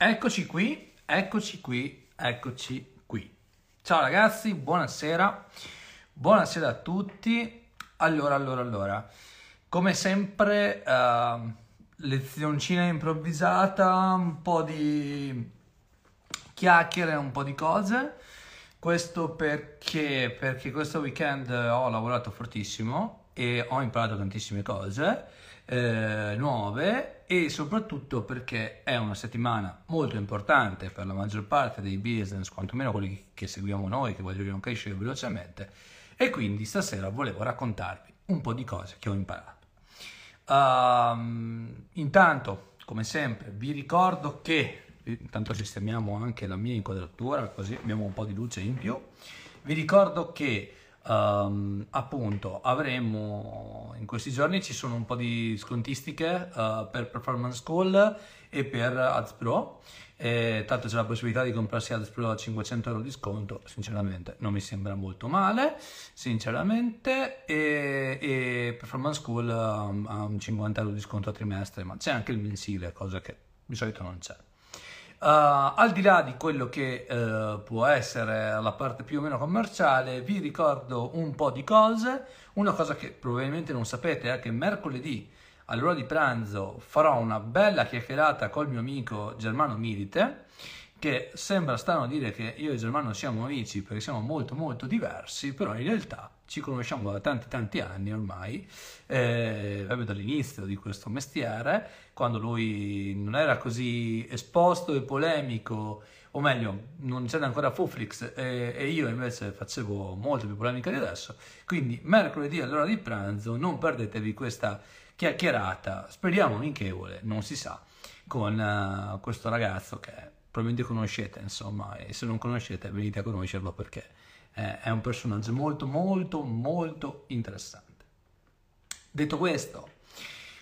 Eccoci qui, eccoci qui, eccoci qui. Ciao ragazzi, buonasera, buonasera a tutti. Allora, allora, allora, come sempre, uh, lezioncina improvvisata, un po' di chiacchiere, un po' di cose. Questo perché, perché questo weekend ho lavorato fortissimo e ho imparato tantissime cose eh, nuove e soprattutto perché è una settimana molto importante per la maggior parte dei business, quantomeno quelli che seguiamo noi, che vogliono crescere velocemente e quindi stasera volevo raccontarvi un po' di cose che ho imparato. Um, intanto, come sempre, vi ricordo che intanto sistemiamo anche la mia inquadratura così abbiamo un po' di luce in più. Vi ricordo che Um, appunto avremo in questi giorni ci sono un po' di scontistiche uh, per Performance Call e per Ads Pro. E, tanto c'è la possibilità di comprarsi Ads Pro a 500 euro di sconto. Sinceramente non mi sembra molto male sinceramente. E, e Performance Call um, un 50 euro di sconto a trimestre ma c'è anche il mensile cosa che di solito non c'è al di là di quello che uh, può essere la parte più o meno commerciale, vi ricordo un po' di cose. Una cosa che probabilmente non sapete è che mercoledì all'ora di pranzo farò una bella chiacchierata col mio amico Germano Milite che sembra strano dire che io e Germano siamo amici perché siamo molto molto diversi, però in realtà ci conosciamo da tanti tanti anni ormai, eh, dall'inizio di questo mestiere, quando lui non era così esposto e polemico, o meglio, non c'era ancora Fuflix e, e io invece facevo molto più polemica di adesso, quindi mercoledì all'ora di pranzo non perdetevi questa chiacchierata, speriamo amichevole, non si sa, con uh, questo ragazzo che probabilmente conoscete, insomma, e se non conoscete venite a conoscerlo perché eh, è un personaggio molto molto molto interessante. Detto questo,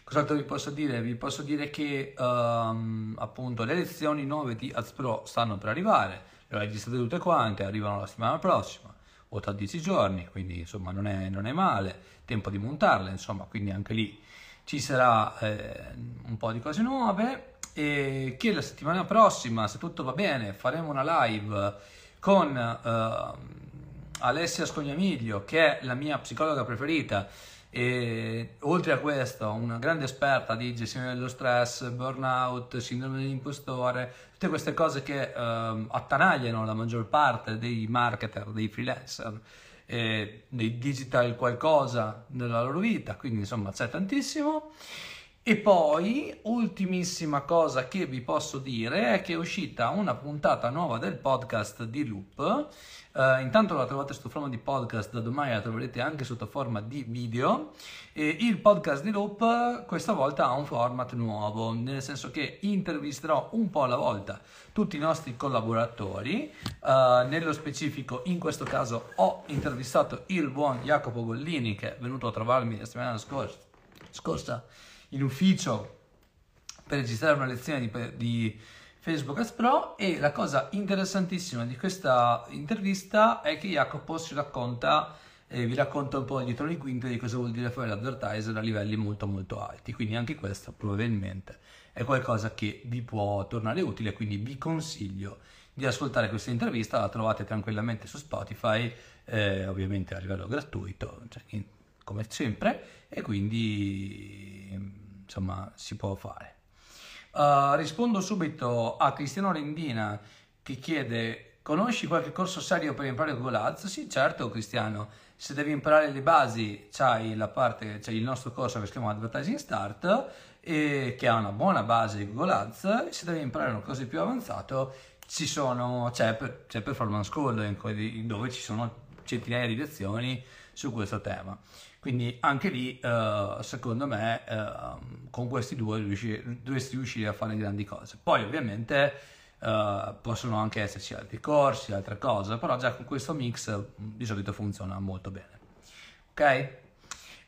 cos'altro vi posso dire? Vi posso dire che um, appunto le lezioni nuove di Azpro stanno per arrivare, le ho registrate tutte quante, arrivano la settimana prossima o tra 10 giorni, quindi insomma non è, non è male, tempo di montarle, insomma, quindi anche lì ci sarà eh, un po' di cose nuove e che la settimana prossima, se tutto va bene, faremo una live con uh, Alessia Scognamiglio, che è la mia psicologa preferita, e oltre a questo una grande esperta di gestione dello stress, burnout, sindrome dell'impostore, tutte queste cose che uh, attanagliano la maggior parte dei marketer, dei freelancer, eh, dei digital qualcosa nella loro vita, quindi insomma c'è tantissimo. E poi, ultimissima cosa che vi posso dire è che è uscita una puntata nuova del podcast di Loop. Uh, intanto la trovate sotto forma di podcast, da domani la troverete anche sotto forma di video. E il podcast di Loop questa volta ha un format nuovo, nel senso che intervisterò un po' alla volta tutti i nostri collaboratori. Uh, nello specifico, in questo caso, ho intervistato il buon Jacopo Gollini che è venuto a trovarmi la settimana scorsa. scorsa in ufficio per registrare una lezione di, di Facebook Ads Pro e la cosa interessantissima di questa intervista è che Jacopo si racconta e vi racconta un po' dietro le quinte di cosa vuol dire fare l'advertiser a livelli molto molto alti. Quindi anche questo probabilmente è qualcosa che vi può tornare utile quindi vi consiglio di ascoltare questa intervista la trovate tranquillamente su Spotify eh, ovviamente a livello gratuito cioè, come sempre e quindi insomma si può fare. Uh, rispondo subito a Cristiano Rendina che chiede conosci qualche corso serio per imparare Google Ads? Sì certo Cristiano, se devi imparare le basi c'hai, la parte, c'è il nostro corso che si chiama Advertising Start e che ha una buona base di Google Ads, se devi imparare una cosa più avanzata ci sono, c'è, c'è Performance School dove ci sono centinaia di lezioni su questo tema. Quindi anche lì, uh, secondo me, uh, con questi due riusci- dovresti riuscire a fare grandi cose. Poi ovviamente uh, possono anche esserci altri corsi, altre cose, però già con questo mix di solito funziona molto bene. Ok?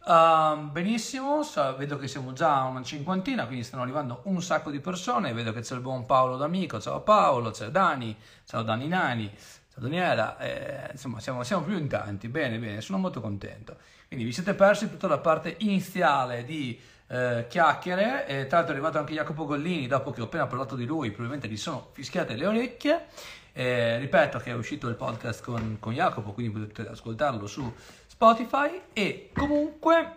Uh, benissimo, so, vedo che siamo già a una cinquantina, quindi stanno arrivando un sacco di persone. Vedo che c'è il buon Paolo D'Amico, ciao Paolo, c'è Dani, ciao Dani Nani, ciao Daniela. Eh, insomma, siamo, siamo più in tanti. Bene, bene, sono molto contento. Quindi vi siete persi tutta la parte iniziale di eh, chiacchiere. E tra l'altro è arrivato anche Jacopo Gollini dopo che ho appena parlato di lui, probabilmente gli sono fischiate le orecchie. Eh, ripeto che è uscito il podcast con, con Jacopo, quindi potete ascoltarlo su Spotify. E comunque,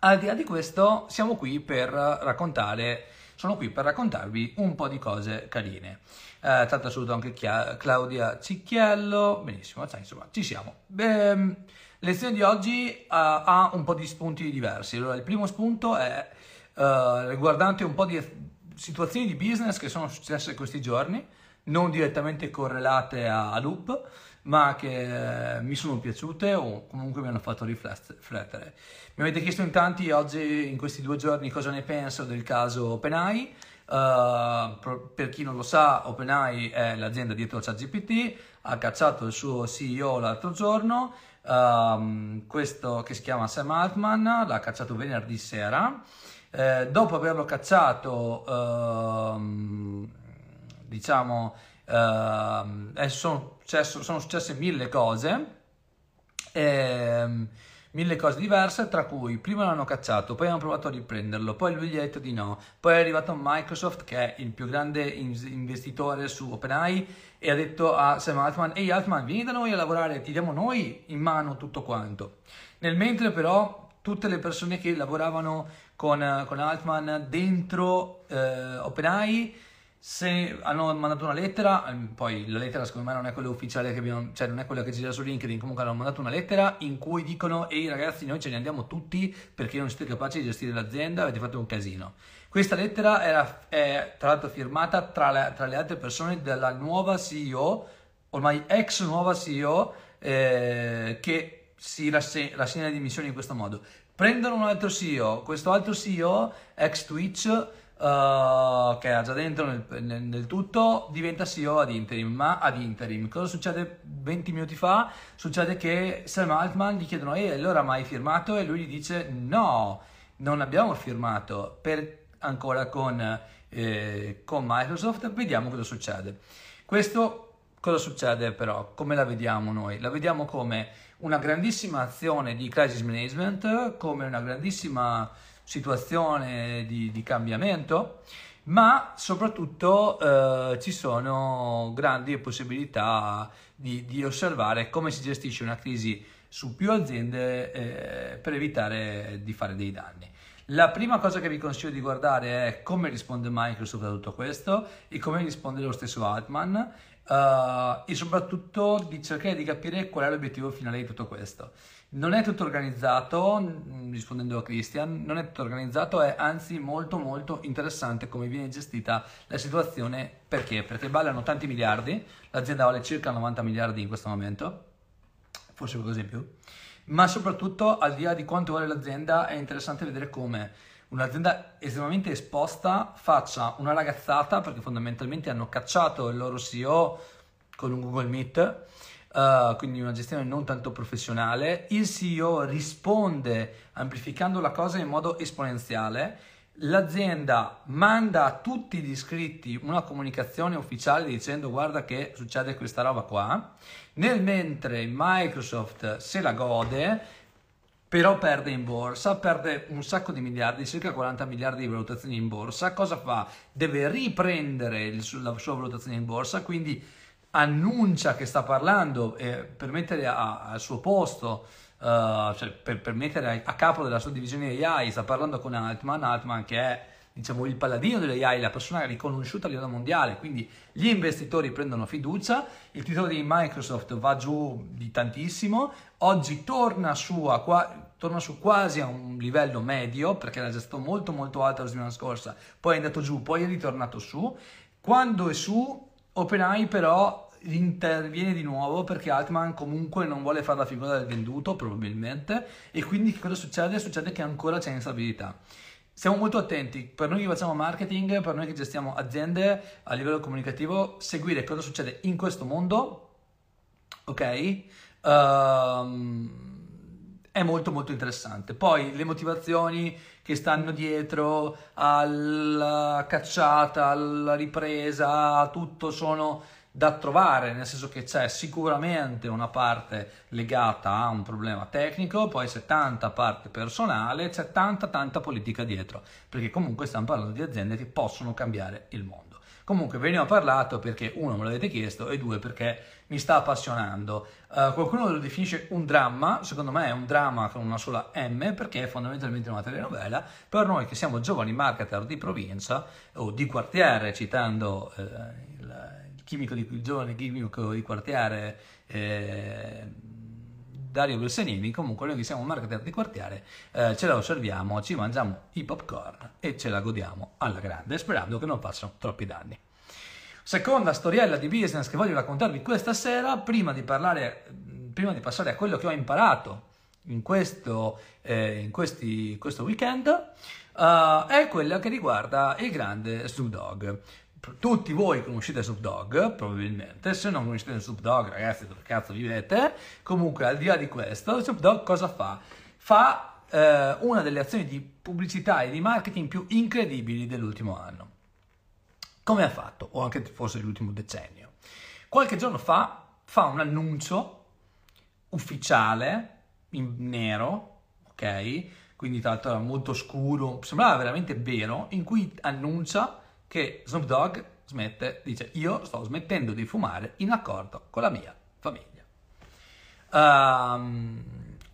al di là di questo, siamo qui per raccontare sono qui per raccontarvi un po' di cose carine. Eh, tanto saluto anche Chia- Claudia Cicchiello, benissimo, cioè, insomma, ci siamo. Beh, lezione di oggi uh, ha un po' di spunti diversi. Allora, il primo spunto è uh, riguardante un po' di situazioni di business che sono successe questi giorni, non direttamente correlate a, a Loop, ma che eh, mi sono piaciute o comunque mi hanno fatto riflettere. Mi avete chiesto in tanti oggi, in questi due giorni, cosa ne penso del caso OpenAI. Uh, per chi non lo sa, OpenAI è l'azienda dietro a ChatGPT, ha cacciato il suo CEO l'altro giorno, uh, questo che si chiama Sam Altman, l'ha cacciato venerdì sera. Uh, dopo averlo cacciato, ehm, diciamo, eh, sono, successo, sono, successe mille cose, eh, mille cose diverse, tra cui prima l'hanno cacciato, poi hanno provato a riprenderlo, poi lui gli ha detto di no, poi è arrivato Microsoft che è il più grande investitore su OpenAI e ha detto a Sam Altman, ehi Altman vieni da noi a lavorare, ti diamo noi in mano tutto quanto. Nel mentre però tutte le persone che lavoravano con, con Altman dentro eh, OpenAI se hanno mandato una lettera, ehm, poi la lettera secondo me non è quella ufficiale che abbiamo, cioè non è quella che gira su LinkedIn, comunque hanno mandato una lettera in cui dicono ehi ragazzi noi ce ne andiamo tutti perché non siete capaci di gestire l'azienda, avete fatto un casino. Questa lettera era, è tra l'altro firmata tra le, tra le altre persone della nuova CEO, ormai ex nuova CEO, eh, che si rassegna, rassegna le dimissioni in questo modo. Prendono un altro CEO, questo altro CEO, ex Twitch, che era già dentro nel, nel, nel, tutto, diventa CEO ad interim, ma ad interim. Cosa succede 20 minuti fa? Succede che Sam Altman gli chiedono, e allora mai firmato? E lui gli dice, no, non abbiamo firmato per, ancora con, eh, con Microsoft, vediamo cosa succede. Questo cosa succede però? Come la vediamo noi? La vediamo come una grandissima azione di crisis management, come una grandissima situazione di, di cambiamento, ma soprattutto eh, ci sono grandi possibilità di, di, osservare come si gestisce una crisi su più aziende eh, per evitare di fare dei danni. La prima cosa che vi consiglio di guardare è come risponde Microsoft a tutto questo e come risponde lo stesso Altman uh, e soprattutto di cercare di capire qual è l'obiettivo finale di tutto questo. Non è tutto organizzato, mm, rispondendo a Christian, non è tutto organizzato, è anzi molto molto interessante come viene gestita la situazione. Perché? Perché ballano tanti miliardi, l'azienda vale circa 90 miliardi in questo momento, forse qualcosa in più, ma soprattutto al di là di quanto vale l'azienda è interessante vedere come un'azienda estremamente esposta faccia una ragazzata, perché fondamentalmente hanno cacciato il loro CEO con un Google Meet, uh, quindi una gestione non tanto professionale. Il CEO risponde amplificando la cosa in modo esponenziale. L'azienda manda a tutti gli iscritti una comunicazione ufficiale dicendo guarda che succede questa roba qua, nel mentre Microsoft se la gode però perde in borsa, perde un sacco di miliardi, circa 40 miliardi di valutazioni in borsa. Cosa fa? Deve riprendere il, la sua valutazione in borsa, quindi annuncia che sta parlando eh, per mettere a, al suo posto, uh, cioè per, per mettere a, capo della sua divisione AI, sta parlando con Altman, Altman che è diciamo, il paladino dell'AI, la persona riconosciuta a livello mondiale, quindi gli investitori prendono fiducia, il titolo di Microsoft va giù di tantissimo, oggi torna su, a, torna su quasi a un livello medio, perché era già stato molto molto alto la settimana scorsa, poi è andato giù, poi è ritornato su, quando è su, OpenAI però interviene di nuovo perché Altman comunque non vuole fare la figura del venduto probabilmente e quindi cosa succede? Succede che ancora c'è instabilità stiamo molto attenti, per noi che facciamo marketing, per noi che gestiamo aziende a livello comunicativo, seguire cosa succede in questo mondo, ok? Um, è molto molto interessante. Poi le motivazioni che stanno dietro alla cacciata, alla ripresa, tutto sono da trovare, nel senso che c'è sicuramente una parte legata a un problema tecnico, poi c'è tanta parte personale, c'è tanta tanta politica dietro, perché comunque stiamo parlando di aziende che possono cambiare il mondo. Comunque ve ne ho parlato perché uno me l'avete chiesto e due perché mi sta appassionando. Uh, qualcuno lo definisce un dramma, secondo me è un dramma con una sola M perché è fondamentalmente una telenovela. Per noi che siamo giovani marketer di provincia o di quartiere, citando eh, il, chimico di, giovane chimico di quartiere eh, Dario Belsenini, comunque noi che siamo marketer di quartiere eh, ce la osserviamo, ci mangiamo i popcorn e ce la godiamo alla grande, sperando che non facciano troppi danni. Seconda storiella di business che voglio raccontarvi questa sera, prima di, parlare, prima di passare a quello che ho imparato in questo, eh, in questi, questo weekend, uh, è quella che riguarda il grande Snoop Dogg tutti voi conoscete Snoop Dogg, probabilmente, se non conoscete Snoop Dogg, ragazzi, dove cazzo vivete? Comunque, al di là di questo, Snoop Dogg cosa fa? Fa eh, una delle azioni di pubblicità e di marketing più incredibili dell'ultimo anno. Come ha fatto? O anche forse dell'ultimo decennio. Qualche giorno fa fa un annuncio ufficiale, in nero, ok? Quindi tra l'altro era molto scuro, sembrava veramente vero, in cui annuncia che Snoop Dogg smette, dice io sto smettendo di fumare in accordo con la mia famiglia. Um,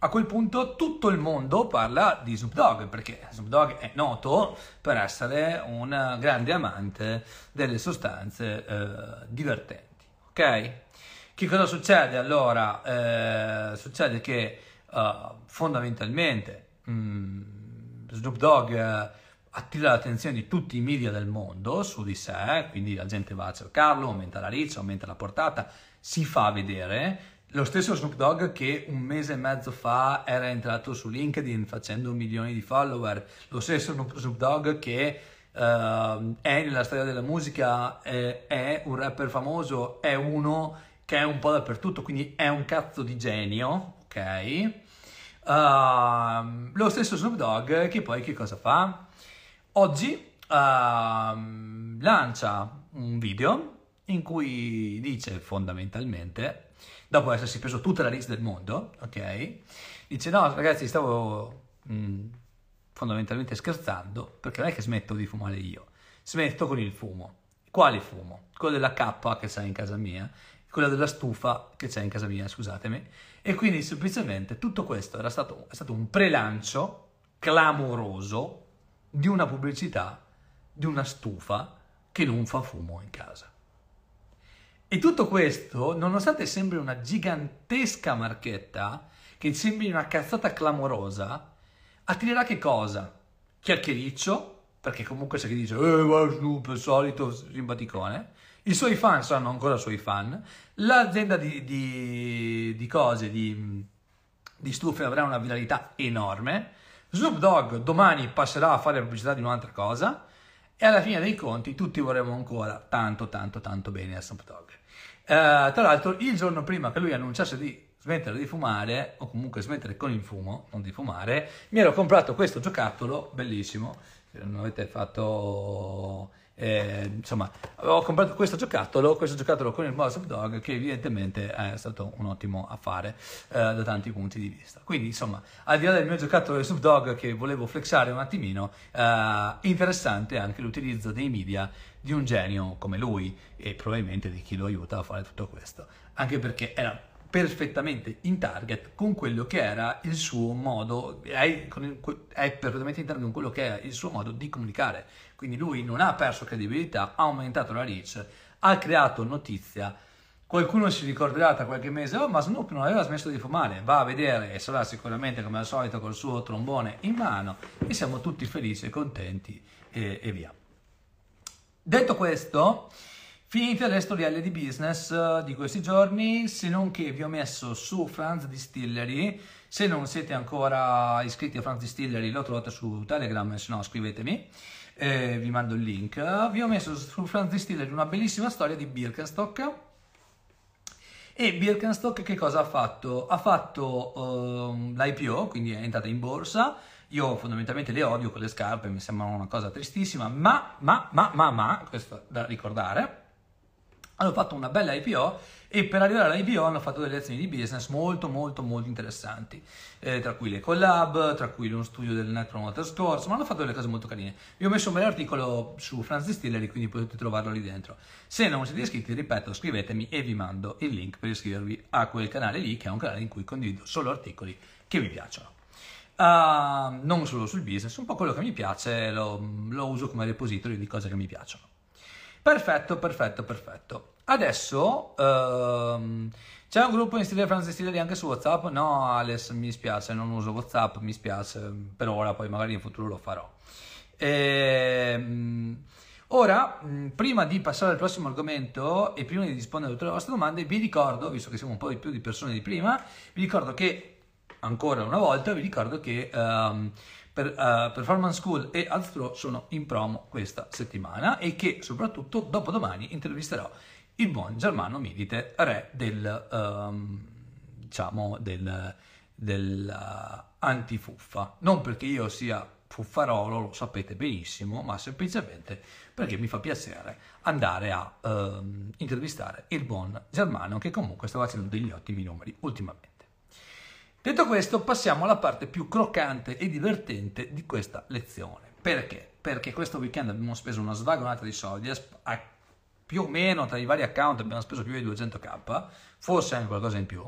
a quel punto tutto il mondo parla di Snoop Dogg perché Snoop Dogg è noto per essere un grande amante delle sostanze eh, divertenti. Ok? Che cosa succede allora? Eh, succede che uh, fondamentalmente mh, Snoop Dogg attira l'attenzione di tutti i media del mondo su di sé, quindi la gente va a cercarlo, aumenta la reach, aumenta la portata, si fa vedere. Lo stesso Snoop Dogg che un mese e mezzo fa era entrato su LinkedIn facendo milioni di follower, lo stesso Snoop Dogg che uh, è nella storia della musica, è, è un rapper famoso, è uno che è un po' dappertutto, quindi è un cazzo di genio, ok? Uh, lo stesso Snoop Dogg che poi che cosa fa? Oggi uh, lancia un video in cui dice fondamentalmente, dopo essersi preso tutta la lista del mondo, ok? Dice no ragazzi stavo mh, mm, fondamentalmente scherzando perché non è che smetto di fumare io, smetto con il fumo. Quale fumo? Quello della K che c'è in casa mia, quello della stufa che c'è in casa mia, scusatemi. E quindi semplicemente tutto questo era stato, è stato un prelancio clamoroso di una pubblicità di una stufa che non fa fumo in casa. E tutto questo, nonostante sembri una gigantesca marchetta, che sembri una cazzata clamorosa, attirerà che cosa? Chiacchiericcio, perché comunque se chi dice, eh, va il solito simpaticone, i suoi fan saranno ancora suoi fan, l'azienda di, di, di cose, di, di stufe avrà una viralità enorme, Snoop Dogg domani passerà a fare pubblicità di un'altra cosa e alla fine dei conti tutti vorremmo ancora tanto tanto tanto bene a Snoop Dogg. Uh, tra l'altro il giorno prima che lui annunciasse di smettere di fumare o comunque smettere con il fumo, non di fumare, mi ero comprato questo giocattolo bellissimo, non avete fatto eh, insomma, ho comprato questo giocattolo, questo giocattolo con il Mouse Dog, che evidentemente è stato un ottimo affare eh, da tanti punti di vista. Quindi, insomma, al di là del mio giocattolo di Dog che volevo flexare un attimino, eh, interessante anche l'utilizzo dei media di un genio come lui e probabilmente di chi lo aiuta a fare tutto questo. Anche perché era perfettamente in target con quello che era il suo modo, è, è perfettamente in target con quello che era il suo modo di comunicare. Quindi lui non ha perso credibilità, ha aumentato la reach, ha creato notizia. Qualcuno si ricorderà tra qualche mese, oh ma Snoop non aveva smesso di fumare, va a vedere e sarà sicuramente come al solito col suo trombone in mano e siamo tutti felici e contenti e, e via. Detto questo, Finite le storielle di business eh, di questi giorni, se non che vi ho messo su Franz Distillery, se non siete ancora iscritti a Franz Distillery lo trovate su Telegram, se no scrivetemi, eh, vi mando il link. Vi ho messo su Franz Distillery una bellissima storia di Birkenstock, e Birkenstock che cosa ha fatto? Ha fatto uh, ehm, l'IPO, quindi è entrata in borsa. Io fondamentalmente le odio con le scarpe, mi sembrano una cosa tristissima, ma, ma, ma, ma, ma, questo da ricordare hanno fatto una bella IPO e per arrivare all'IPO hanno fatto delle lezioni di business molto molto molto interessanti, eh, tra cui le collab, tra cui uno studio del Net Promoter Scores, ma hanno fatto delle cose molto carine. Vi ho messo un bel articolo su Franz Distillery, quindi potete trovarlo lì dentro. Se non siete iscritti, ripeto, scrivetemi e vi mando il link per iscrivervi a quel canale lì, che è un canale in cui condivido solo articoli che mi piacciono. Uh, non solo sul business, un po' quello che mi piace lo, lo uso come repository di cose che mi piacciono. Perfetto, perfetto, perfetto. Adesso ehm, c'è un gruppo in stile Franz Stile anche su WhatsApp? No, Alex, mi spiace, non uso WhatsApp, mi spiace, per ora, poi magari in futuro lo farò. Ehm, ora, prima di passare al prossimo argomento e prima di rispondere a tutte le vostre domande, vi ricordo, visto che siamo un po' di più di persone di prima, vi ricordo che, ancora una volta, vi ricordo che... Um, per uh, Performance School e Altro sono in promo questa settimana e che soprattutto dopodomani intervisterò il buon Germano Milite, re del, um, diciamo, del, uh, antifuffa. Non perché io sia fuffarolo, lo sapete benissimo, ma semplicemente perché mi fa piacere andare a um, intervistare il buon Germano che comunque sta facendo degli ottimi numeri ultimamente. Detto questo, passiamo alla parte più croccante e divertente di questa lezione. Perché? Perché questo weekend abbiamo speso una svagonata di soldi, a più o meno tra i vari account abbiamo speso più di 200k, forse anche qualcosa in più.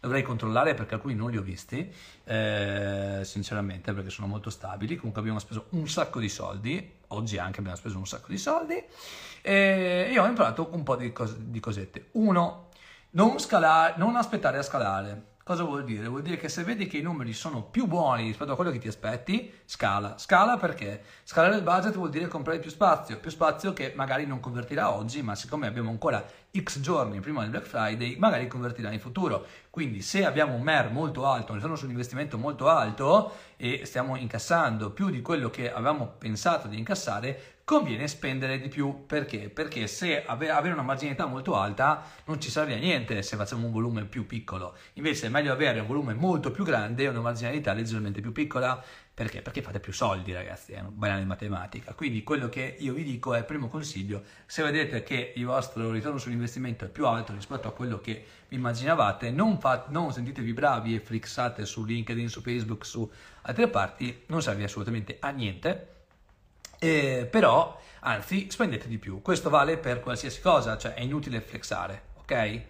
Dovrei controllare perché alcuni non li ho visti, eh, sinceramente, perché sono molto stabili. Comunque abbiamo speso un sacco di soldi, oggi anche abbiamo speso un sacco di soldi, e ho imparato un po' di, cos- di cosette. Uno, non, scalare, non aspettare a scalare Cosa vuol dire? Vuol dire che se vedi che i numeri sono più buoni rispetto a quello che ti aspetti, scala. Scala perché? Scalare il budget vuol dire comprare più spazio, più spazio che magari non convertirà oggi, ma siccome abbiamo ancora X giorni prima del Black Friday, magari convertirà in futuro. Quindi se abbiamo un MER molto alto, un ritorno sull'investimento molto alto e stiamo incassando più di quello che avevamo pensato di incassare, conviene spendere di più. Perché? Perché se avere una marginalità molto alta non ci serve a niente se facciamo un volume più piccolo. Invece è meglio avere un volume molto più grande e una marginalità leggermente più piccola. Perché? Perché fate più soldi, ragazzi, è una banale matematica. Quindi quello che io vi dico è, primo consiglio, se vedete che il vostro ritorno sull'investimento è più alto rispetto a quello che immaginavate, non, fa, non sentitevi bravi e flixate su LinkedIn, su Facebook, su altre parti, non serve assolutamente a niente eh, però, anzi, spendete di più. Questo vale per qualsiasi cosa, cioè è inutile flexare, ok?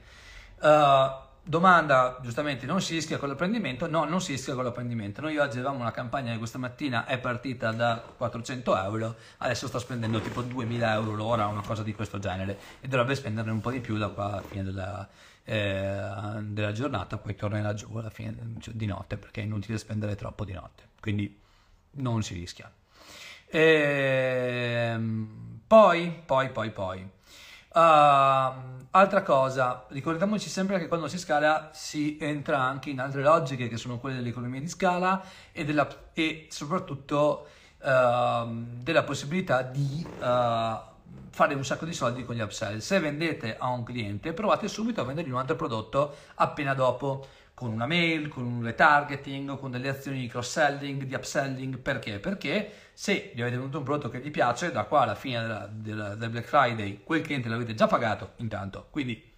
Uh, domanda, giustamente, non si rischia con l'apprendimento? No, non si rischia con l'apprendimento. Noi oggi avevamo una campagna che questa mattina è partita da 400 euro, adesso sto spendendo tipo 2000 euro l'ora, una cosa di questo genere, e dovrebbe spenderne un po' di più da qua alla fine della, eh, della giornata, poi tornerà giù alla fine cioè, di notte, perché è inutile spendere troppo di notte, quindi non si rischia. E, ehm, poi, poi, poi, poi. Uh, altra cosa, ricordiamoci sempre che quando si scala si entra anche in altre logiche che sono quelle dell'economia di scala e, della, e soprattutto uh, della possibilità di uh, fare un sacco di soldi con gli upsell. Se vendete a un cliente, provate subito a vendergli un altro prodotto appena dopo con una mail, con un retargeting, con delle azioni di cross-selling, di upselling, perché? Perché se gli avete venduto un prodotto che vi piace, da qua alla fine della, della, del Black Friday, quel cliente l'avete già pagato intanto, quindi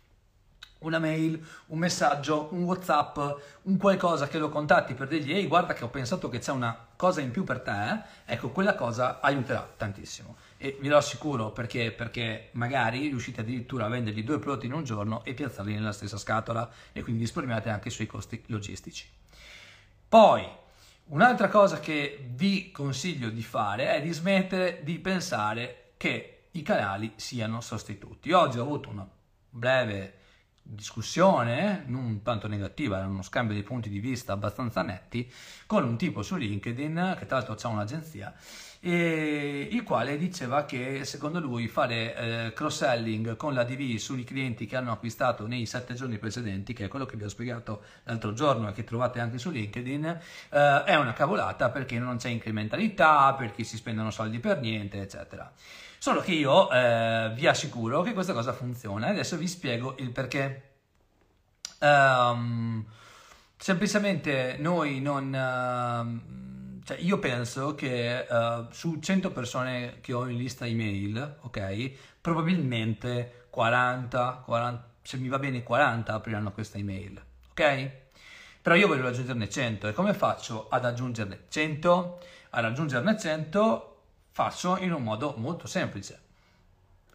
una mail, un messaggio, un WhatsApp, un qualcosa che lo contatti per dirgli ehi guarda che ho pensato che c'è una cosa in più per te, ecco quella cosa aiuterà tantissimo e vi lo assicuro perché, perché magari riuscite addirittura a vendergli due prodotti in un giorno e piazzarli nella stessa scatola e quindi risparmiate anche sui costi logistici. Poi, un'altra cosa che vi consiglio di fare è di smettere di pensare che i canali siano sostituti. Oggi ho avuto una breve discussione, non tanto negativa, era uno scambio di punti di vista abbastanza netti, con un tipo su LinkedIn, che tra l'altro ha un'agenzia, il quale diceva che secondo lui fare eh, cross-selling con la DV sui clienti che hanno acquistato nei sette giorni precedenti, che è quello che vi ho spiegato l'altro giorno e che trovate anche su LinkedIn, eh, è una cavolata perché non c'è incrementalità, perché si spendono soldi per niente, eccetera. Solo che io eh, vi assicuro che questa cosa funziona e adesso vi spiego il perché. Um, semplicemente noi non... Uh, cioè io penso che uh, su 100 persone che ho in lista email, ok, probabilmente 40, 40, se mi va bene 40 apriranno questa email, ok? Però io voglio aggiungerne 100 e come faccio ad aggiungerne 100? Ad aggiungerne 100 faccio in un modo molto semplice.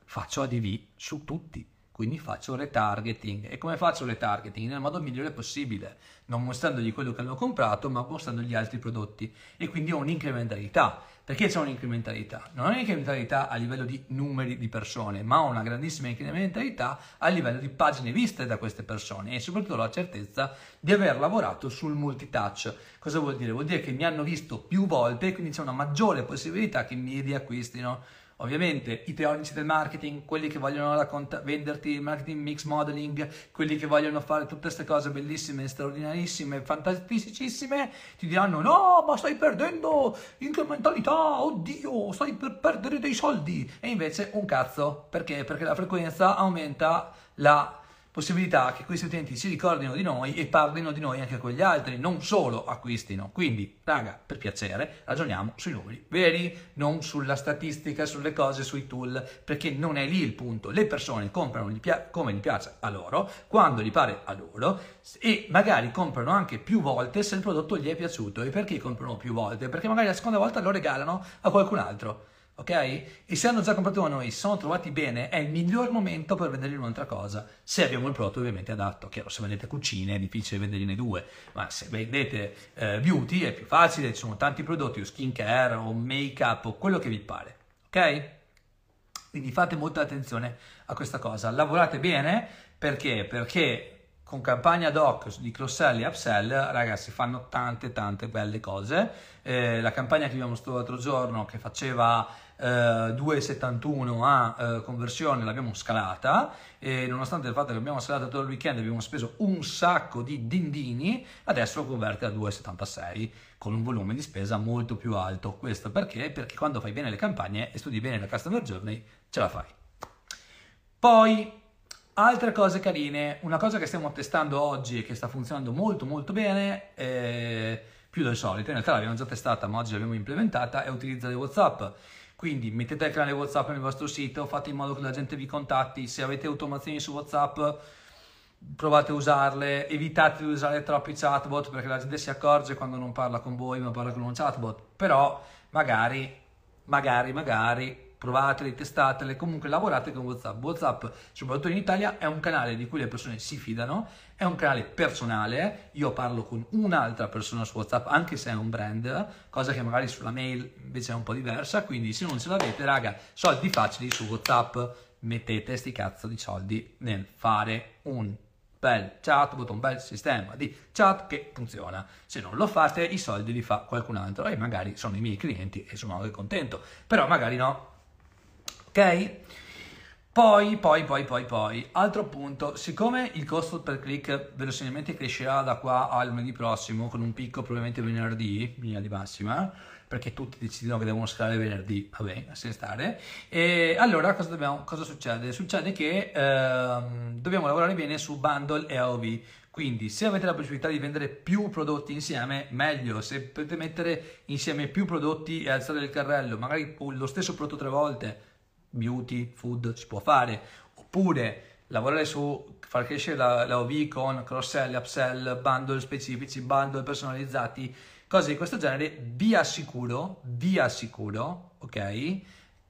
Faccio ADV su tutti quindi faccio retargeting. E come faccio retargeting? Nel modo migliore possibile, non mostrandogli quello che hanno comprato, ma mostrandogli altri prodotti. E quindi ho un'incrementalità. Perché c'è un'incrementalità? Non ho un'incrementalità a livello di numeri di persone, ma una grandissima incrementalità a livello di pagine viste da queste persone e soprattutto la certezza di aver lavorato sul multitouch. Cosa vuol dire? Vuol dire che mi hanno visto più volte quindi c'è una maggiore possibilità che mi riacquistino Ovviamente i teorici del marketing, quelli che vogliono racconta- venderti marketing mix modeling, quelli che vogliono fare tutte queste cose bellissime, straordinarissime, fantasticissime, ti diranno no, ma stai perdendo incrementalità, oddio, stai per perdere dei soldi. E invece un cazzo, perché? Perché la frequenza aumenta la possibilità che questi utenti si ricordino di noi e parlino di noi anche con gli altri, non solo acquistino. Quindi, raga, per piacere, ragioniamo sui numeri veri, non sulla statistica, sulle cose, sui tool, perché non è lì il punto. Le persone comprano gli pia- come gli piace a loro, quando gli pare a loro e magari comprano anche più volte se il prodotto gli è piaciuto. E perché comprano più volte? Perché magari la seconda volta lo regalano a qualcun altro ok? E se hanno già comprato da noi, sono trovati bene, è il miglior momento per vendergli un'altra cosa, se abbiamo il prodotto ovviamente adatto. Chiaro, se vendete cucine è difficile vendergliene due, ma se vendete eh, beauty è più facile, ci sono tanti prodotti, o skincare, o make-up, o quello che vi pare, ok? Quindi fate molta attenzione a questa cosa, lavorate bene, perché? Perché con campagna doc di cross-sell e upsell, ragazzi, fanno tante tante belle cose. Eh, la campagna che abbiamo mostrato l'altro giorno, che faceva eh, 2,71 a eh, conversione, l'abbiamo scalata e nonostante il fatto che abbiamo scalato tutto il weekend abbiamo speso un sacco di dindini, adesso converte a 2,76 con un volume di spesa molto più alto. Questo perché? Perché quando fai bene le campagne e studi bene la customer journey, ce la fai. Poi Altre cose carine, una cosa che stiamo testando oggi e che sta funzionando molto molto bene, eh, più del solito, in realtà l'abbiamo già testata ma oggi l'abbiamo implementata, è utilizzare WhatsApp. Quindi mettete il canale WhatsApp nel vostro sito, fate in modo che la gente vi contatti, se avete automazioni su WhatsApp provate a usarle, evitate di usare troppi chatbot perché la gente si accorge quando non parla con voi ma parla con un chatbot, però magari, magari, magari provatele, testatele, comunque lavorate con WhatsApp. WhatsApp, soprattutto in Italia, è un canale di cui le persone si fidano, è un canale personale, io parlo con un'altra persona su WhatsApp, anche se è un brand, cosa che magari sulla mail invece è un po' diversa, quindi se non ce l'avete, raga, soldi facili su WhatsApp, mettete sti cazzo di soldi nel fare un bel chatbot, un bel sistema di chat che funziona. Se non lo fate, i soldi li fa qualcun altro e magari sono i miei clienti e sono anche contento, però magari no, ok? Poi, poi, poi, poi, poi, altro punto, siccome il costo per click verosimilmente crescerà da qua al lunedì prossimo, con un picco probabilmente venerdì, linea di massima, perché tutti decidono che devono scalare venerdì, vabbè, a se stare, e allora cosa, dobbiamo, cosa succede? Succede che ehm, dobbiamo lavorare bene su bundle e AOV, quindi se avete la possibilità di vendere più prodotti insieme, meglio. Se potete mettere insieme più prodotti e alzare il carrello, magari lo stesso prodotto tre volte, beauty, food si può fare, oppure lavorare su far crescere la, la OV con cross-sell, upsell, bundle specifici, bundle personalizzati, cose di questo genere, vi assicuro, vi assicuro, ok,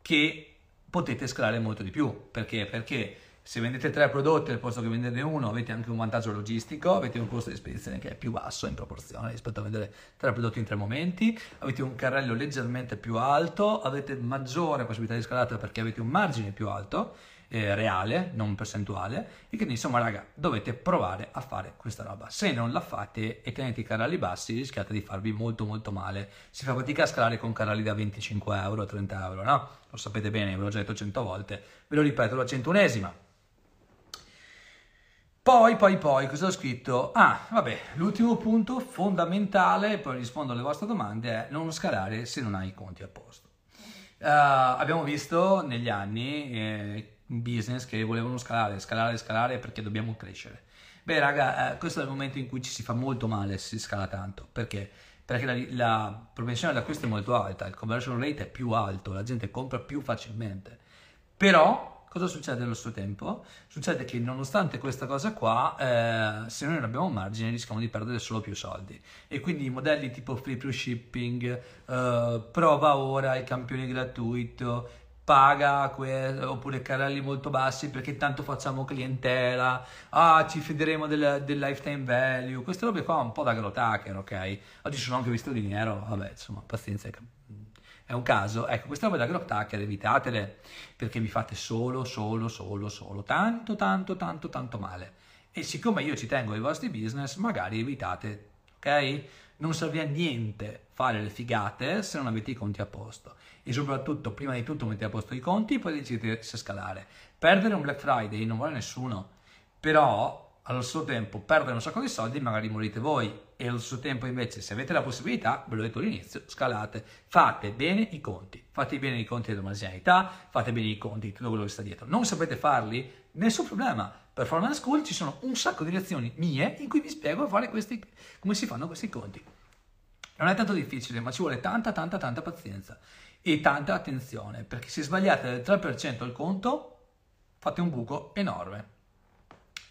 che potete scalare molto di più. Perché? Perché se vendete tre prodotti al posto che venderne uno avete anche un vantaggio logistico, avete un costo di spedizione che è più basso in proporzione rispetto a vendere tre prodotti in tre momenti, avete un carrello leggermente più alto, avete maggiore possibilità di scalata perché avete un margine più alto, eh, reale, non percentuale, e quindi insomma raga dovete provare a fare questa roba. Se non la fate e tenete i carrelli bassi rischiate di farvi molto molto male. Si fa fatica a scalare con carrelli da 25 euro, 30 euro, no? Lo sapete bene, ve l'ho già detto 100 volte, ve lo ripeto la centunesima poi, poi, poi, cosa ho scritto? Ah, vabbè, l'ultimo punto fondamentale, poi rispondo alle vostre domande, è non scalare se non hai i conti a posto. Uh, abbiamo visto negli anni eh, business che volevano scalare, scalare, scalare perché dobbiamo crescere. Beh, raga, eh, questo è il momento in cui ci si fa molto male se si scala tanto. Perché? Perché la, la propensione d'acquisto è molto alta, il conversion rate è più alto, la gente compra più facilmente. Però cosa succede allo stesso tempo? Succede che nonostante questa cosa qua, eh, se noi non abbiamo margine rischiamo di perdere solo più soldi. E quindi modelli tipo free plus shipping, eh, prova ora il campione gratuito, paga que- oppure carrelli molto bassi perché tanto facciamo clientela, ah ci fideremo del, del lifetime value, queste robe qua un po' da growth hacker, ok? Oggi sono anche visto di nero, vabbè insomma pazienza, è un caso, ecco queste robe da growth hacker evitatele perché vi fate solo, solo, solo, solo, tanto, tanto, tanto, tanto male. E siccome io ci tengo ai vostri business, magari evitate, ok? Non serve a niente fare le figate se non avete i conti a posto e soprattutto prima di tutto mettete a posto i conti poi decidete se scalare. Perdere un Black Friday non vuole nessuno, però allo stesso tempo perdere un sacco di soldi magari morite voi e allo stesso tempo invece se avete la possibilità, ve l'ho detto all'inizio, scalate, fate bene i conti, fate bene i conti della fate bene i conti di tutto quello che sta dietro. Non sapete farli? Nessun problema. Performance School ci sono un sacco di lezioni mie in cui vi spiego questi, come si fanno questi conti. Non è tanto difficile, ma ci vuole tanta, tanta, tanta pazienza e tanta attenzione, perché se sbagliate del 3% il conto, fate un buco enorme.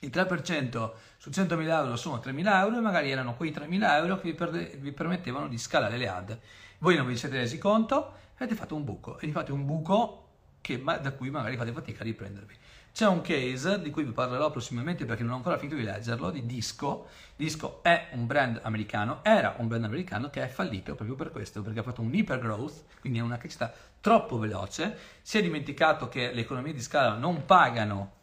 Il 3% su 100.000 euro sono 3.000 euro e magari erano quei 3.000 euro che vi, perde, vi, permettevano di scalare le ad. Voi non vi siete resi conto e avete fatto un buco e vi fate un buco che, da cui magari fate fatica a riprendervi. C'è un case di cui vi parlerò prossimamente perché non ho ancora finito di leggerlo, di Disco. Disco è un brand americano, era un brand americano che è fallito proprio per questo, perché ha fatto un hypergrowth, quindi è una crescita troppo veloce, si è dimenticato che le economie di scala non pagano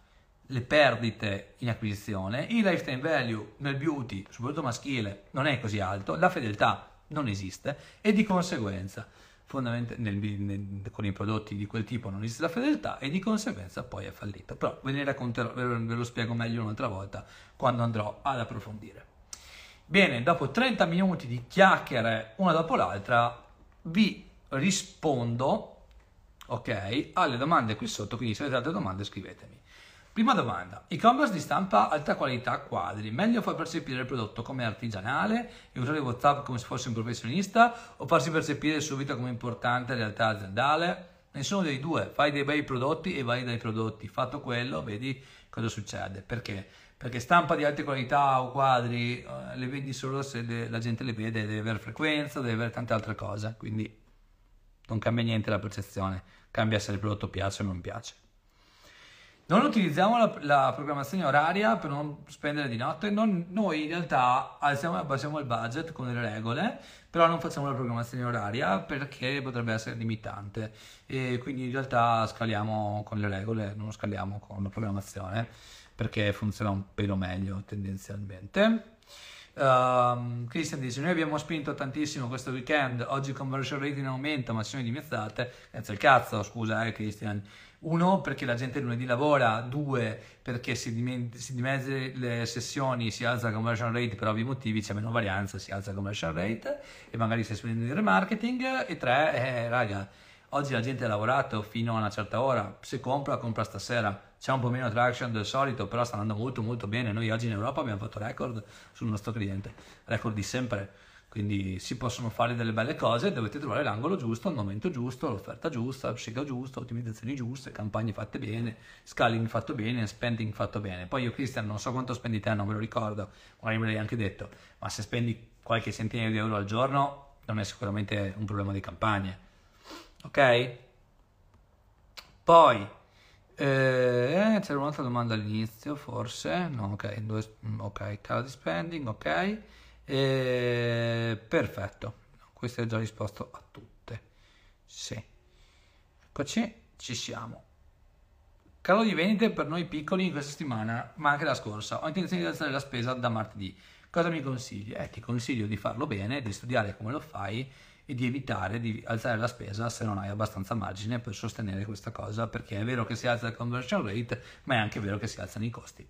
le perdite in acquisizione, il lifetime value nel beauty, soprattutto maschile, non è così alto, la fedeltà non esiste e di conseguenza nel, con i prodotti di quel tipo non esiste la fedeltà e di conseguenza poi è fallito. Però ve ne racconterò, ve lo spiego meglio un'altra volta quando andrò ad approfondire. Bene, dopo 30 minuti di chiacchiere una dopo l'altra, vi rispondo, ok, alle domande qui sotto, quindi se avete altre domande scrivetemi. Prima domanda, e-commerce di stampa alta qualità quadri, meglio far percepire il prodotto come artigianale e usare WhatsApp come se fosse un professionista o farsi percepire subito come importante realtà aziendale? Nessuno dei due, fai dei bei prodotti e vai dai prodotti, fatto quello vedi cosa succede, perché? Perché stampa di alta qualità o quadri eh, le vedi solo se la gente le vede, deve avere frequenza, deve avere tante altre cose, quindi non cambia niente la percezione, cambia se il prodotto piace o non piace. Non utilizziamo la, la, programmazione oraria per non spendere di notte, non, noi in realtà alziamo e abbassiamo il budget con le regole, però non facciamo la programmazione oraria perché potrebbe essere limitante e quindi in realtà scaliamo con le regole, non scaliamo con la programmazione perché funziona un pelo meglio tendenzialmente. Um, Christian dice: Noi abbiamo spinto tantissimo questo weekend. Oggi conversion rate in aumento, ma sono dimezzate. Grazie al cazzo, scusa, eh, Christian. Uno, perché la gente lunedì lavora, due, perché si, dim- si dimezze le sessioni, si alza la conversion rate per ovvi motivi, c'è meno varianza, si alza la conversion rate e magari si spende il remarketing, e tre, eh, raga, oggi la gente ha lavorato fino a una certa ora, se compra, compra stasera, c'è un po' meno traction del solito, però sta andando molto molto bene, noi oggi in Europa abbiamo fatto record sul nostro cliente, record di sempre quindi si possono fare delle belle cose, dovete trovare l'angolo giusto, il momento giusto, l'offerta giusta, l'uscita giusta, ottimizzazioni giuste, campagne fatte bene, scaling fatto bene, spending fatto bene. Poi io Cristian non so quanto spendi te, non ve lo ricordo, magari me l'hai anche detto, ma se spendi qualche centinaio di euro al giorno non è sicuramente un problema di campagne. Ok? Poi, eh, c'era un'altra domanda all'inizio forse, no ok, due, ok, cala di spending, ok. E... Perfetto, questo è già risposto a tutte. Sì. Eccoci, ci siamo. Calo di vendite per noi piccoli in questa settimana, ma anche la scorsa. Ho intenzione di alzare la spesa da martedì. Cosa mi consigli? Eh, ti consiglio di farlo bene, di studiare come lo fai e di evitare di alzare la spesa se non hai abbastanza margine per sostenere questa cosa, perché è vero che si alza il conversion rate, ma è anche vero che si alzano i costi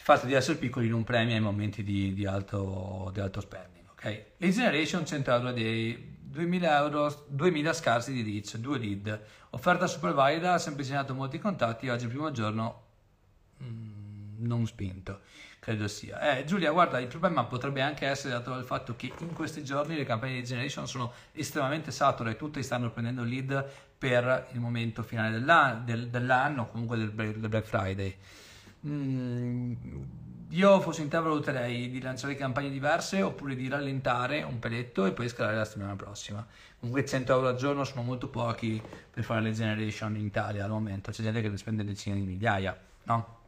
il fatto di essere piccoli non premia i momenti di, di, alto, di alto, spending. Okay? Lead generation 100 euro day, 2000, euro, 2000 scarsi di reach, 2 lead, offerta super valida, sempre segnato molti contatti, oggi primo giorno mh, mm, non spinto, credo sia. Eh, Giulia, guarda, il problema potrebbe anche essere dato dal fatto che in questi giorni le campagne di Generation sono estremamente sature, tutti stanno prendendo lead per il momento finale dell'anno, del, dell'anno comunque del, del Black Friday. Mm, io fossi in te valuterei di lanciare campagne diverse oppure di rallentare un peletto e poi scalare la settimana prossima. Comunque 100 euro al giorno sono molto pochi per fare le generation in Italia al momento, c'è gente che spende decine di migliaia, no?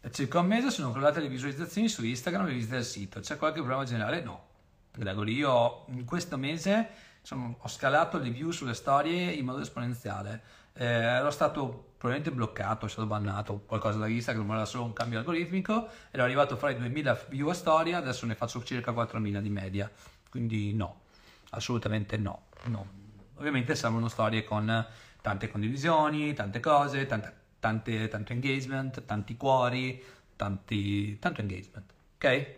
Da circa un mese sono crollate le visualizzazioni su Instagram e visite del sito, c'è qualche problema generale? No. Gregory, io in questo mese sono, ho scalato le view sulle storie in modo esponenziale, eh, ero stato probabilmente bloccato, è stato bannato qualcosa da Instagram, era solo un cambio algoritmico, ero arrivato a fare 2000 view a storia, adesso ne faccio circa 4000 di media, quindi no, assolutamente no, no. Ovviamente servono storie con tante condivisioni, tante cose, tante, tante, tanto engagement, tanti cuori, tanti, tanto engagement, ok?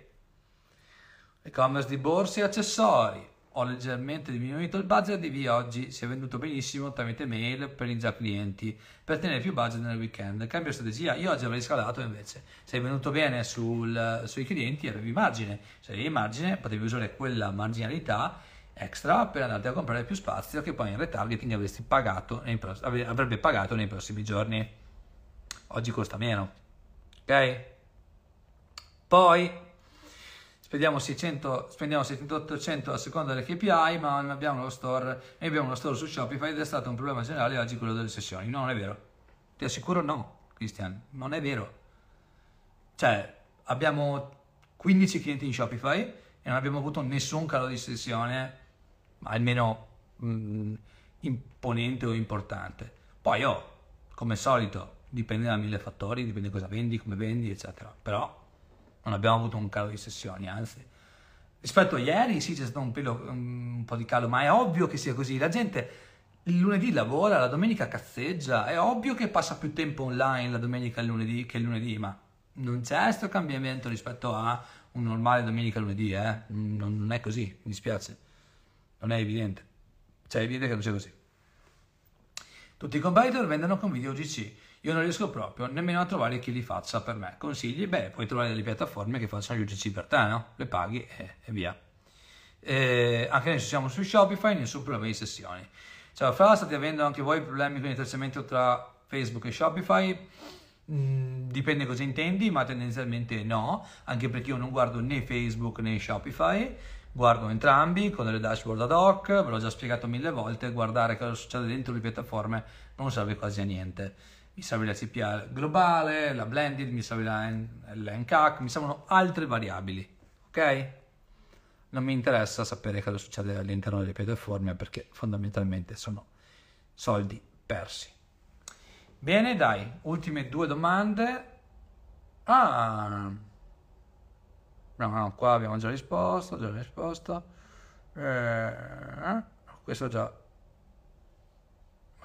E-commerce di borse e accessori, ho leggermente diminuito il budget di via oggi si è venduto benissimo tramite mail per i già clienti per tenere più budget nel weekend. Cambio strategia io oggi avrei scalato invece. Se è venuto bene sul, sui clienti avevi margine. Se avevi margine potevi usare quella marginalità extra per andare a comprare più spazio che poi in retargeting avresti pagato nei, avrebbe pagato nei prossimi giorni. Oggi costa meno ok? Poi spendiamo 600, spendiamo 700-800 a seconda delle KPI, ma non abbiamo lo store, e abbiamo lo store su Shopify ed è stato un problema generale oggi quello delle sessioni. No, non è vero. Ti assicuro no, Cristian, non è vero. Cioè, abbiamo 15 clienti in Shopify e non abbiamo avuto nessun calo di sessione, almeno mh, mm, imponente o importante. Poi, oh, come al solito, dipende da mille fattori, dipende cosa vendi, come vendi, eccetera. Però non abbiamo avuto un calo di sessioni, anzi. Rispetto a ieri sì c'è stato un, pelo, un po' di calo, ma è ovvio che sia così. La gente il lunedì lavora, la domenica cazzeggia, è ovvio che passa più tempo online la domenica e il lunedì che il lunedì, ma non c'è questo cambiamento rispetto a un normale domenica e lunedì, eh? non, non è così, mi dispiace, non è evidente, cioè è evidente che non sia così. Tutti i competitor vendono con video UGC, io non riesco proprio nemmeno a trovare chi li faccia per me. Consigli? Beh, puoi trovare delle piattaforme che facciano gli UGC per te, no? Le paghi e, e via. E anche noi siamo su Shopify, nessun problema di sessioni. Ciao Fra, state avendo anche voi problemi con il tracciamento tra Facebook e Shopify? Mm, dipende cosa intendi, ma tendenzialmente no, anche perché io non guardo né Facebook né Shopify, guardo entrambi con delle dashboard ad hoc, ve l'ho già spiegato mille volte, guardare cosa succede dentro le piattaforme non serve quasi a niente mi serve la CPA globale, la blended, mi serve la l'NCAC, mi servono altre variabili, ok? Non mi interessa sapere cosa succede all'interno delle piattaforme perché fondamentalmente sono soldi persi. Bene, dai, ultime due domande. Ah, no, no, qua abbiamo già risposto, già risposto. Eh, questo già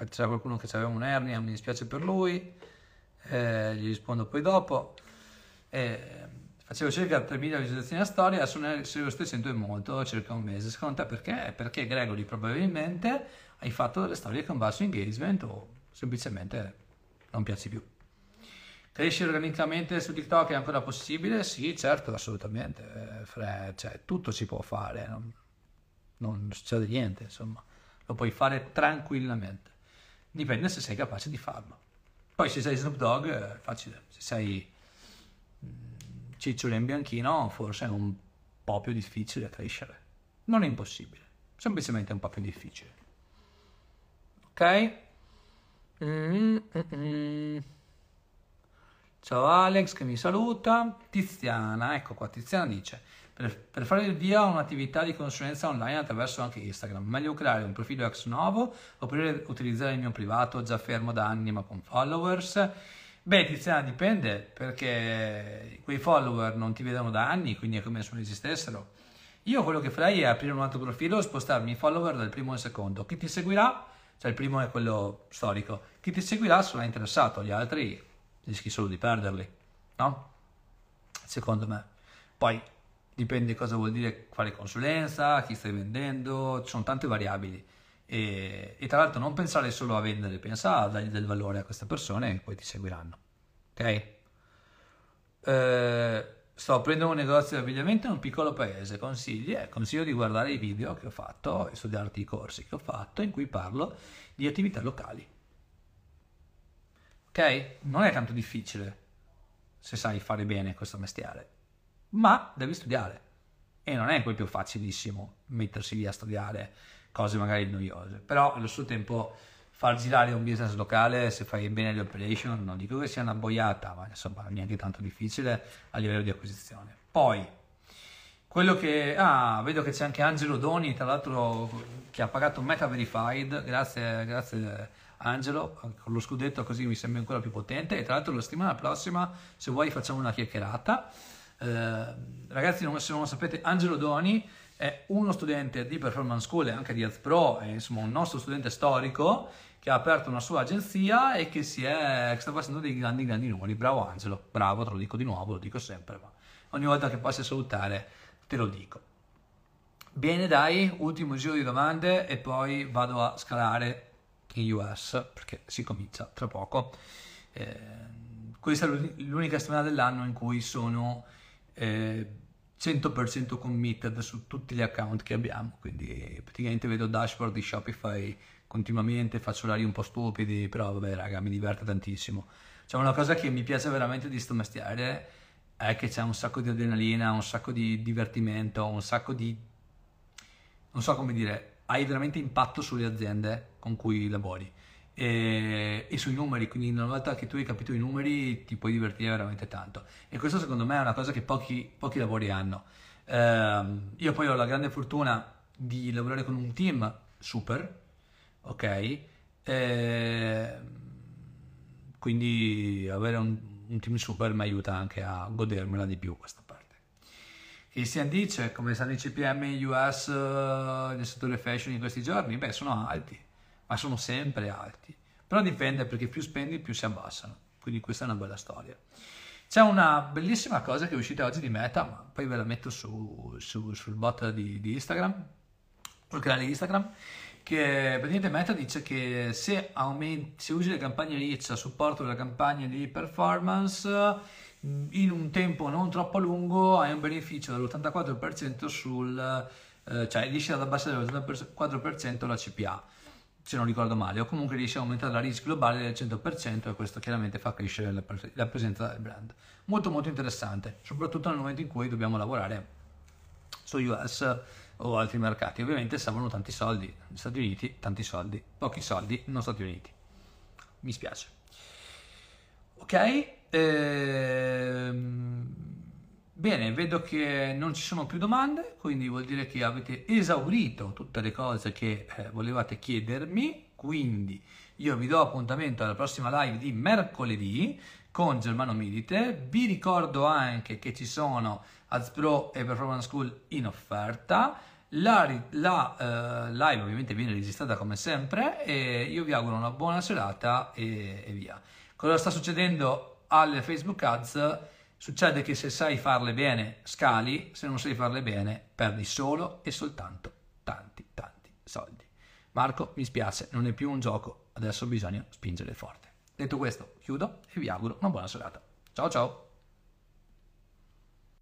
c'era qualcuno che aveva un'ernia, mi dispiace per lui, eh, gli rispondo poi dopo. Eh, facevo circa 3.000 visualizzazioni a storia, adesso ne lo stai sentendo molto, circa un mese. Secondo te perché? Perché Gregory probabilmente hai fatto delle storie con basso engagement o semplicemente non piaci più. Crescere organicamente su TikTok è ancora possibile? Sì, certo, assolutamente. Eh, cioè, tutto si può fare, non, non succede niente, insomma. Lo puoi fare tranquillamente. Dipende se sei capace di farlo. Poi se sei Snoop Dogg è facile, se sei mm, Cicciolo in bianchino forse è un po' più difficile crescere. Non è impossibile, semplicemente un po' più difficile. Ok? Mm-hmm. Ciao Alex che mi saluta. Tiziana, ecco qua, Tiziana dice per, per fare il via a un'attività di consulenza online attraverso anche Instagram, meglio creare un profilo ex novo oppure utilizzare il mio privato già fermo da anni ma con followers? Beh, Tiziana, dipende perché quei follower non ti vedono da anni, quindi è come se non esistessero. Io quello che farei è aprire un altro profilo e spostarmi i follower dal primo al secondo. Chi ti seguirà, cioè il primo è quello storico, chi ti seguirà sarà interessato, gli altri rischi solo di perderli, no? Secondo me. Poi dipende cosa vuol dire fare consulenza, chi stai vendendo, ci sono tante variabili. E, e, tra l'altro non pensare solo a vendere, pensa a dargli del valore a queste persone e poi ti seguiranno. Ok? eh, sto aprendo un negozio di abbigliamento in un piccolo paese, consigli? Eh, consiglio di guardare i video che ho fatto e studiarti i corsi che ho fatto in cui parlo di attività locali. Ok? Non è tanto difficile se sai fare bene questo mestiere, ma devi studiare. E non è proprio facilissimo mettersi lì a studiare cose magari noiose, però allo stesso tempo far girare un business locale se fai bene le operation non dico che sia una boiata ma insomma neanche tanto difficile a livello di acquisizione. Poi quello che ah vedo che c'è anche Angelo Doni tra l'altro che ha pagato Meta Verified grazie, grazie Angelo con lo scudetto così mi sembra ancora più potente. E tra l'altro la settimana prossima se vuoi facciamo una chiacchierata eh, ragazzi se non lo sapete Angelo Doni è uno studente di Performance School e anche di Health Pro, è insomma un nostro studente storico che ha aperto una sua agenzia e che, è, che sta facendo dei grandi grandi numeri. Bravo Angelo, bravo, te lo dico di nuovo, lo dico sempre, ma ogni volta che passi a salutare te lo dico. Bene dai, ultimo giro di domande e poi vado a scalare in US perché si comincia tra poco. Eh, questa è l'unica settimana dell'anno in cui sono... Eh, 100% committed su tutti gli account che abbiamo, quindi praticamente vedo dashboard di Shopify continuamente, faccio orari un po' stupidi, però vabbè raga, mi diverte tantissimo. Cioè una cosa che mi piace veramente di sto mestiere è che c'è un sacco di adrenalina, un sacco di divertimento, un sacco di... non so come dire, hai veramente impatto sulle aziende con cui lavori e, e, sui numeri, quindi una volta che tu hai capito i numeri ti puoi divertire veramente tanto. E questo secondo me è una cosa che pochi, pochi lavori hanno. Eh, io poi ho la grande fortuna di lavorare con un team super, ok? Eh, quindi avere un, un, team super mi aiuta anche a godermela di più questa parte. Christian dice come stanno i CPM in US uh, nel settore fashion in questi giorni? Beh, sono alti ma sono sempre alti. Però dipende perché più spendi più si abbassano, quindi questa è una bella storia. C'è una bellissima cosa che è uscita oggi di Meta, ma poi ve la metto su, su, sul bot di, di Instagram, sul canale Instagram, che praticamente Meta dice che se, aumenti, se usi le campagne rich a supporto delle campagne di performance, in un tempo non troppo lungo hai un beneficio dell'84% sul, eh, cioè riesci ad abbassare dell'84% la CPA se non ricordo male, o comunque riesce a aumentare la risk globale del 100% e questo chiaramente fa crescere la, la presenza del brand. Molto molto interessante, soprattutto nel momento in cui dobbiamo lavorare su US o altri mercati. Ovviamente servono tanti soldi, Stati Uniti tanti soldi, pochi soldi non Stati Uniti. Mi spiace. Ok, ehm Bene, vedo che non ci sono più domande, quindi vuol dire che avete esaurito tutte le cose che eh, volevate chiedermi, quindi io vi do appuntamento alla prossima live di mercoledì con Germano Milite, vi ricordo anche che ci sono Ads Pro e Performance School in offerta, la, la uh, live ovviamente viene registrata come sempre e io vi auguro una buona serata e, e via. Cosa sta succedendo alle Facebook Ads? Succede che se sai farle bene scali, se non sai farle bene perdi solo e soltanto tanti tanti soldi. Marco, mi spiace, non è più un gioco, adesso bisogna spingere forte. Detto questo, chiudo e vi auguro una buona serata. Ciao ciao!